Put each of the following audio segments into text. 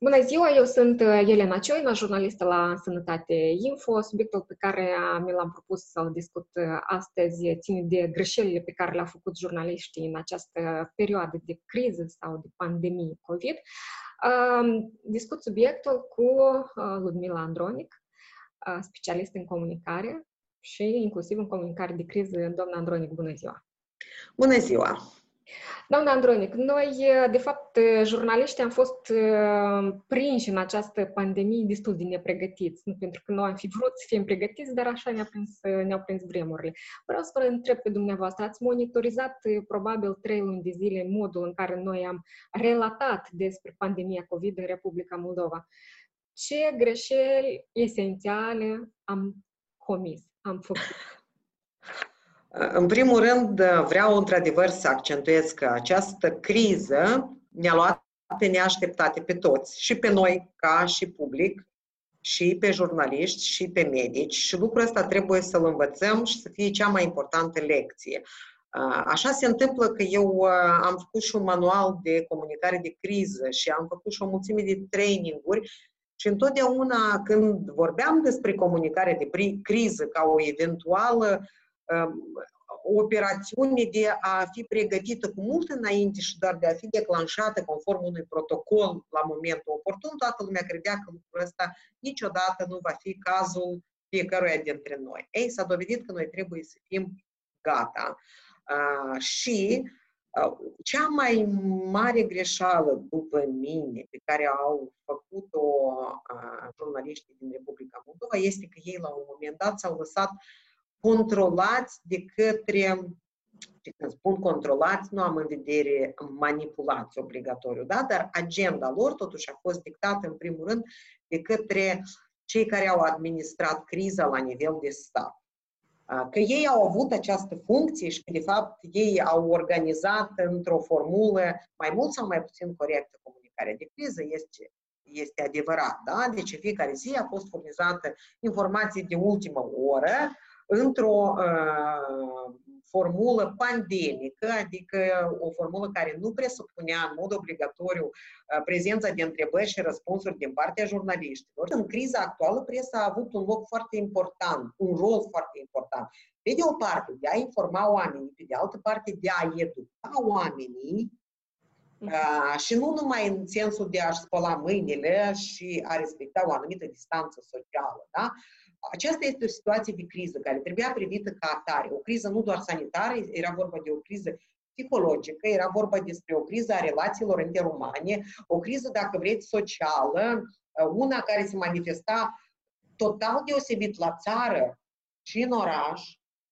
Bună ziua, eu sunt uh, Elena Cioina, jurnalistă la Sănătate Info. Subiectul pe care mi l-am propus să-l discut uh, astăzi ține de greșelile pe care le-au făcut jurnaliștii în această perioadă de criză sau de pandemie COVID. Um, discut subiectul cu uh, Ludmila Andronic, specialist în comunicare și inclusiv în comunicare de criză. Doamna Andronic, bună ziua! Bună ziua! Doamna Andronic, noi, de fapt, jurnaliștii am fost prinși în această pandemie destul de nepregătiți, nu pentru că noi am fi vrut să fim pregătiți, dar așa ne-au prins, ne prins vremurile. Vreau să vă întreb pe dumneavoastră, ați monitorizat probabil trei luni de zile modul în care noi am relatat despre pandemia COVID în Republica Moldova. Ce greșeli esențiale am comis, am făcut? În primul rând, vreau într-adevăr să accentuez că această criză ne-a luat pe neașteptate pe toți, și pe noi ca și public, și pe jurnaliști, și pe medici și lucrul ăsta trebuie să-l învățăm și să fie cea mai importantă lecție. Așa se întâmplă că eu am făcut și un manual de comunicare de criză și am făcut și o mulțime de traininguri și întotdeauna când vorbeam despre comunicare de criză ca o eventuală o operațiune de a fi pregătită cu mult înainte și doar de a fi declanșată conform unui protocol la momentul oportun, toată lumea credea că lucrul ăsta niciodată nu va fi cazul fiecăruia dintre noi. Ei, s-a dovedit că noi trebuie să fim gata. Uh, și uh, cea mai mare greșeală după mine pe care au făcut-o uh, jurnaliștii din Republica Moldova este că ei la un moment dat s-au lăsat uh, controlați de către, și când spun controlați, nu am în vedere manipulați obligatoriu, da? dar agenda lor totuși a fost dictată în primul rând de către cei care au administrat criza la nivel de stat. Că ei au avut această funcție și că, de fapt, ei au organizat într-o formulă mai mult sau mai puțin corectă comunicarea de criză, este, este adevărat. Da? Deci, fiecare zi a fost furnizată informații de ultimă oră, într-o uh, formulă pandemică, adică o formulă care nu presupunea în mod obligatoriu uh, prezența de întrebări și răspunsuri din partea jurnaliștilor. În criza actuală, presa a avut un loc foarte important, un rol foarte important. Pe de o parte, de a informa oamenii, pe de altă parte, de a educa oamenii Uh, și nu numai în sensul de a-și spăla mâinile și a respecta o anumită distanță socială. Da? Aceasta este o situație de criză care trebuia privită ca atare. O criză nu doar sanitară, era vorba de o criză psihologică, era vorba despre o criză a relațiilor interumane, o criză, dacă vreți, socială, una care se manifesta total deosebit la țară și în oraș.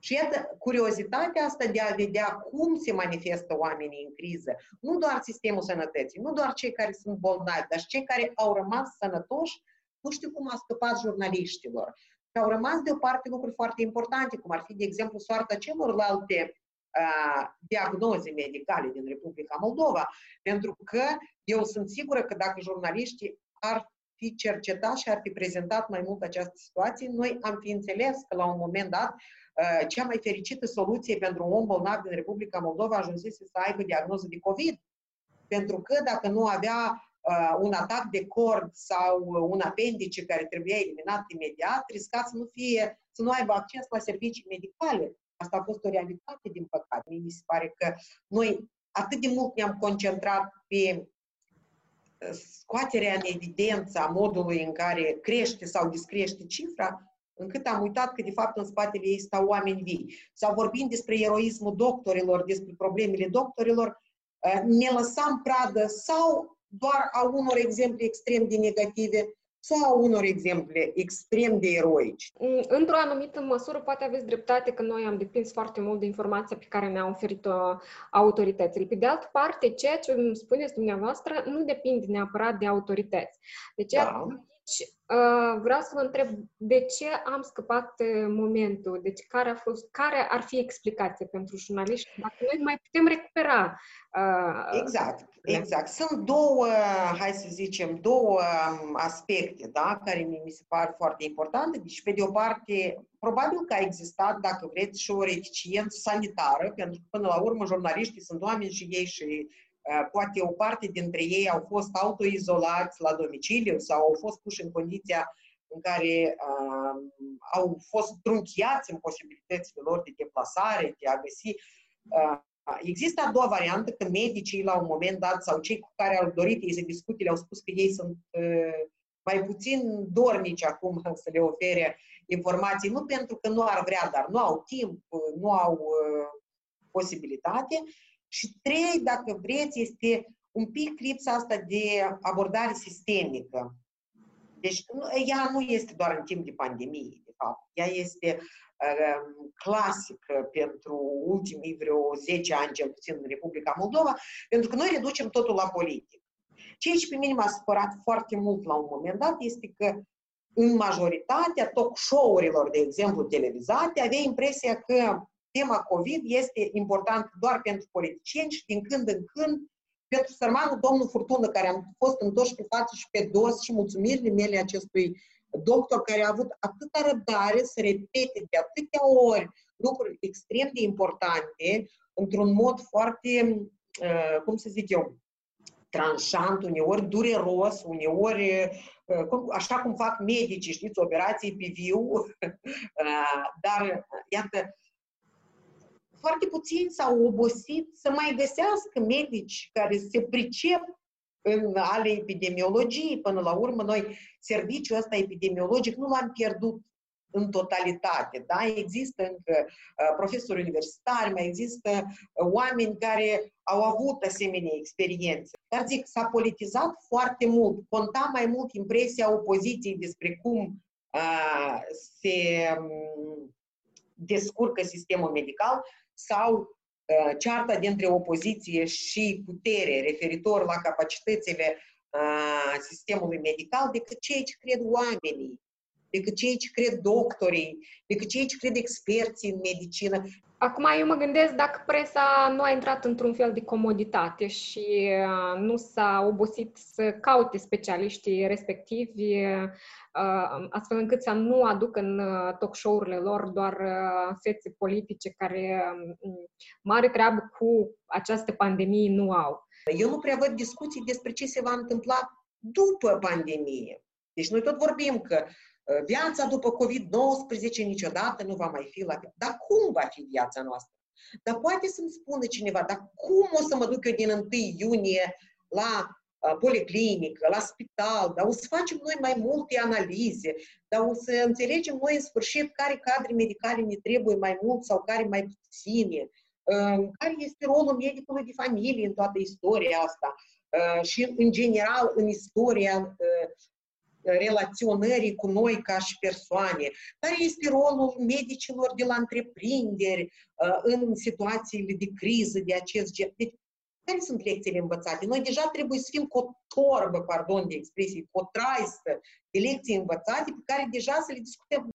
Și iată, curiozitatea asta de a vedea cum se manifestă oamenii în criză, nu doar sistemul sănătății, nu doar cei care sunt bolnavi, dar și cei care au rămas sănătoși nu știu cum a scăpat jurnaliștilor. Și au rămas deoparte lucruri foarte importante, cum ar fi, de exemplu, soarta celorlalte uh, diagnoze medicale din Republica Moldova. Pentru că eu sunt sigură că dacă jurnaliștii ar fi cercetat și ar fi prezentat mai mult această situație, noi am fi înțeles că la un moment dat cea mai fericită soluție pentru un om bolnav din Republica Moldova ajunsese să aibă diagnoză de COVID. Pentru că dacă nu avea uh, un atac de cord sau un apendice care trebuia eliminat imediat, risca să nu, fie, să nu aibă acces la servicii medicale. Asta a fost o realitate, din păcate. Mi se pare că noi atât de mult ne-am concentrat pe uh, scoaterea în evidență a modului în care crește sau discrește cifra, încât am uitat că, de fapt, în spatele ei stau oameni vii. Sau vorbind despre eroismul doctorilor, despre problemele doctorilor, uh, ne lăsam pradă sau doar a unor exemple extrem de negative sau a unor exemple extrem de eroici. Mm, într-o anumită măsură, poate aveți dreptate că noi am depins foarte mult de informația pe care ne-au oferit-o autoritățile. Pe de altă parte, ceea ce îmi spuneți dumneavoastră nu depinde neapărat de autorități. Deci, da. Aici uh, vreau să vă întreb de ce am scăpat uh, momentul, deci care, a fost, care ar fi explicația pentru jurnaliști, dacă noi mai putem recupera. Uh, exact. Exact. Sunt două, hai să zicem, două um, aspecte, da, care mi se par foarte importante. Deci, pe de o parte, probabil că a existat, dacă vreți, și o reficiență sanitară, pentru că, până la urmă, jurnaliștii sunt oameni și ei și poate o parte dintre ei au fost autoizolați la domiciliu sau au fost puși în condiția în care uh, au fost trunchiați în posibilitățile lor de deplasare, de a găsi. Uh, există a doua variantă, că medicii la un moment dat sau cei cu care au dorit ei să discute le-au spus că ei sunt uh, mai puțin dornici acum să le ofere informații, nu pentru că nu ar vrea, dar nu au timp, nu au uh, posibilitate. Și trei, dacă vreți, este un pic lipsa asta de abordare sistemică. Deci ea nu este doar în timp de pandemie, de fapt. Ea este uh, clasică pentru ultimii vreo 10 ani, cel puțin în Republica Moldova, pentru că noi reducem totul la politic. Ceea ce pe mine m-a supărat foarte mult la un moment dat este că în majoritatea talk show-urilor, de exemplu, televizate, avea impresia că tema COVID este importantă doar pentru politicieni și din când în când pentru sărmanul domnul Furtună, care am fost întors pe față și pe dos și mulțumirile mele acestui doctor care a avut atâta răbdare să repete de atâtea ori lucruri extrem de importante într-un mod foarte, uh, cum să zic eu, tranșant, uneori dureros, uneori uh, așa cum fac medicii, știți, operații pe viu, uh, dar, iată, foarte puțini s-au obosit să mai găsească medici care se pricep în ale epidemiologiei. Până la urmă, noi serviciul ăsta epidemiologic nu l-am pierdut în totalitate. Da? Există încă uh, profesori universitari, mai există uh, oameni care au avut asemenea experiențe. Dar zic, s-a politizat foarte mult. Conta mai mult impresia opoziției despre cum uh, se um, descurcă sistemul medical sau uh, cearta dintre opoziție și putere referitor la capacitățile uh, sistemului medical decât ceea ce cred oamenii, decât ceea ce cred doctorii, decât ceea ce cred experții în medicină. Acum eu mă gândesc dacă presa nu a intrat într-un fel de comoditate și uh, nu s-a obosit să caute specialiștii respectivi, uh, astfel încât să nu aducă în uh, talk show-urile lor doar fețe politice care um, mare treabă cu această pandemie nu au. Eu nu prea văd discuții despre ce se va întâmpla după pandemie. Deci noi tot vorbim că Ă, viața după COVID-19 niciodată nu va mai fi la fel. Dar cum va fi viața noastră? Dar poate să-mi spună cineva, dar cum o să mă duc eu din 1 iunie la ă, policlinică, la spital, dar o să facem noi mai multe analize, dar o să înțelegem noi în sfârșit care cadre medicale ne trebuie mai mult sau care mai puține, ă, care este rolul medicului de familie în toată istoria asta și, în general, în istoria relaționării cu noi ca și persoane, care este rolul medicilor de la întreprinderi uh, în situațiile de criză de acest gen. Deci, care sunt lecțiile învățate? Noi deja trebuie să fim cu o torbă, pardon de expresie, cu o traistă de lecții învățate pe care deja să le discutăm.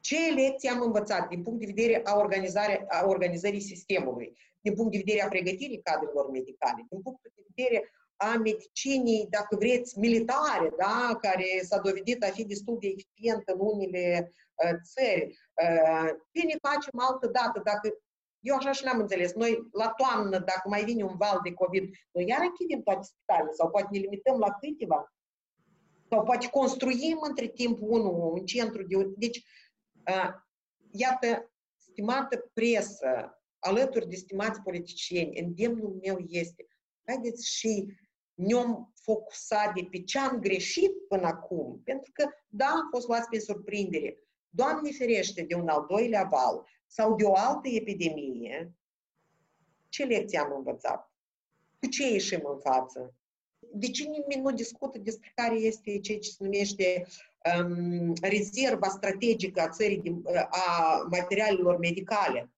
Ce lecții am învățat din punct de vedere a, organizare, a organizării sistemului, din punct de vedere a pregătirii cadrelor medicale, din punct de vedere a medicinii, dacă vreți, militare, da? care s-a dovedit a fi destul de eficient în unele uh, țări. Uh, bine facem altă dată, dacă eu așa și n-am înțeles. Noi, la toamnă, dacă mai vine un val de COVID, noi iar închidem toate spitalele sau poate ne limităm la câteva. Sau poate construim între timp unul, un centru de... Deci, uh, iată, stimată presă, alături de stimați politicieni, îndemnul meu este, haideți și ne-am focusat de pe ce am greșit până acum, pentru că, da, am fost luați pe surprindere. Doamne ferește de un al doilea val sau de o altă epidemie, ce lecții am învățat? Cu ce ieșim în față? De ce nimeni nu discută despre care este ceea ce se numește um, rezerva strategică a țării, a materialelor medicale?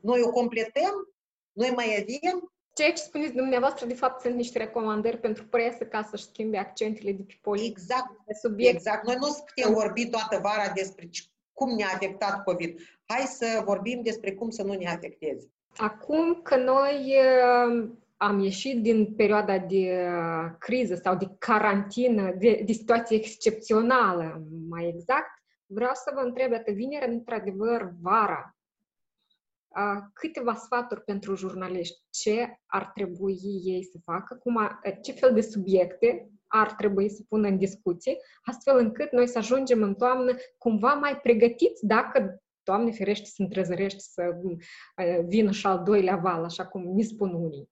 Noi o completăm? Noi mai avem? Ceea ce spuneți dumneavoastră, de fapt, sunt niște recomandări pentru presă ca să-și schimbe accentele de pe politic. Exact, subiect. exact. Noi nu putem vorbi toată vara despre cum ne-a afectat COVID. Hai să vorbim despre cum să nu ne afecteze. Acum că noi uh, am ieșit din perioada de uh, criză sau de carantină, de, de situație excepțională, mai exact, vreau să vă întreb, atât vineri, într-adevăr, vara, câteva sfaturi pentru jurnaliști. Ce ar trebui ei să facă, cum, ce fel de subiecte ar trebui să pună în discuție, astfel încât noi să ajungem în toamnă cumva mai pregătiți dacă Doamne ferește să întrezărești să vină și al doilea val, așa cum mi spun unii.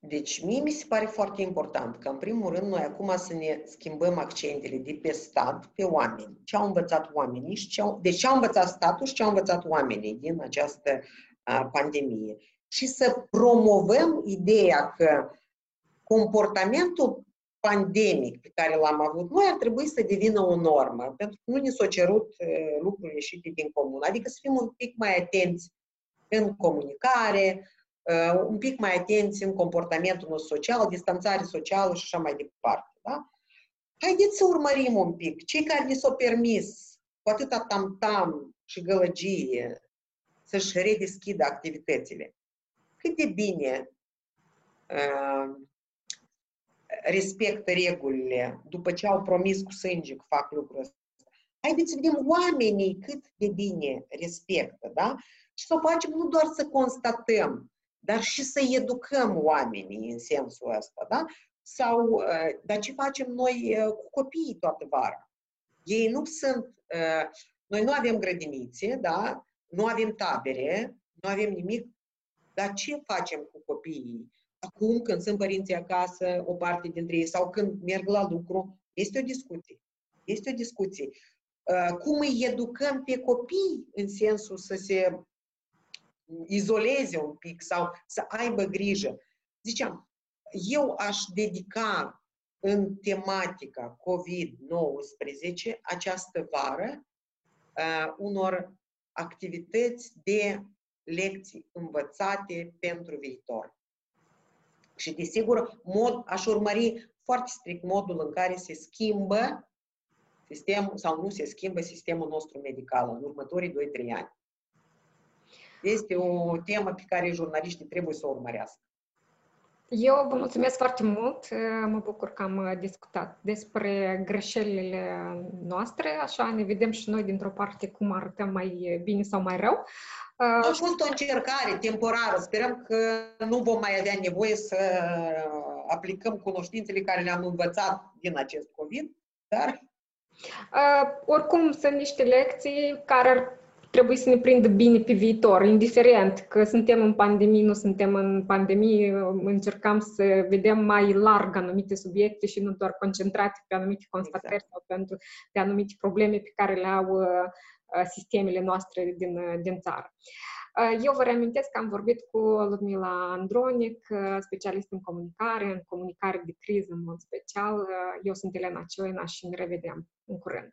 Deci, mie mi se pare foarte important că, în primul rând, noi acum să ne schimbăm accentele de pe stat pe oameni. Ce au învățat oamenii și ce au, deci ce au învățat statul și ce au învățat oamenii din această a, pandemie. Și să promovăm ideea că comportamentul pandemic pe care l-am avut noi ar trebui să devină o normă, pentru că nu ni s-au cerut uh, lucruri ieșite din comun. Adică să fim un pic mai atenți în comunicare, uh, un pic mai atenți în comportamentul nostru social, distanțare socială și așa mai departe. Da? Haideți să urmărim un pic. Cei care ni s-au permis cu atâta tam-tam și gălăgie să-și redeschidă activitățile. Cât de bine uh, respectă regulile după ce au promis cu sânge că fac lucrul ăsta. Haideți să vedem oamenii cât de bine respectă, da? Și să o facem nu doar să constatăm, dar și să educăm oamenii în sensul ăsta, da? Sau, uh, dar ce facem noi uh, cu copiii toată vara? Ei nu sunt, uh, noi nu avem grădinițe, da? Nu avem tabere, nu avem nimic, dar ce facem cu copiii? acum când sunt părinții acasă, o parte dintre ei, sau când merg la lucru, este o discuție. Este o discuție. Uh, cum îi educăm pe copii în sensul să se izoleze un pic sau să aibă grijă. Ziceam, eu aș dedica în tematica COVID-19 această vară uh, unor activități de lecții învățate pentru viitor. Și, desigur, mod, aș urmări foarte strict modul în care se schimbă sistemul sau nu se schimbă sistemul nostru medical în următorii 2-3 ani. Este o temă pe care jurnaliștii trebuie să o urmărească. Eu vă mulțumesc foarte mult. Mă bucur că am discutat despre greșelile noastre, așa ne vedem și noi dintr-o parte cum arătăm mai bine sau mai rău. A fost o încercare temporară. Sperăm că nu vom mai avea nevoie să aplicăm cunoștințele care le-am învățat din acest COVID, dar... Uh, oricum, sunt niște lecții care ar trebui să ne prindă bine pe viitor, indiferent că suntem în pandemie, nu suntem în pandemie, încercăm să vedem mai larg anumite subiecte și nu doar concentrate pe anumite constatări exact. sau pentru, pe anumite probleme pe care le au uh, Uh, sistemele noastre din, uh, din țară. Uh, eu vă reamintesc că am vorbit cu Ludmila Andronic, specialist în comunicare, în comunicare de criză în mod special. Eu sunt Elena Cioina și ne revedem în curând.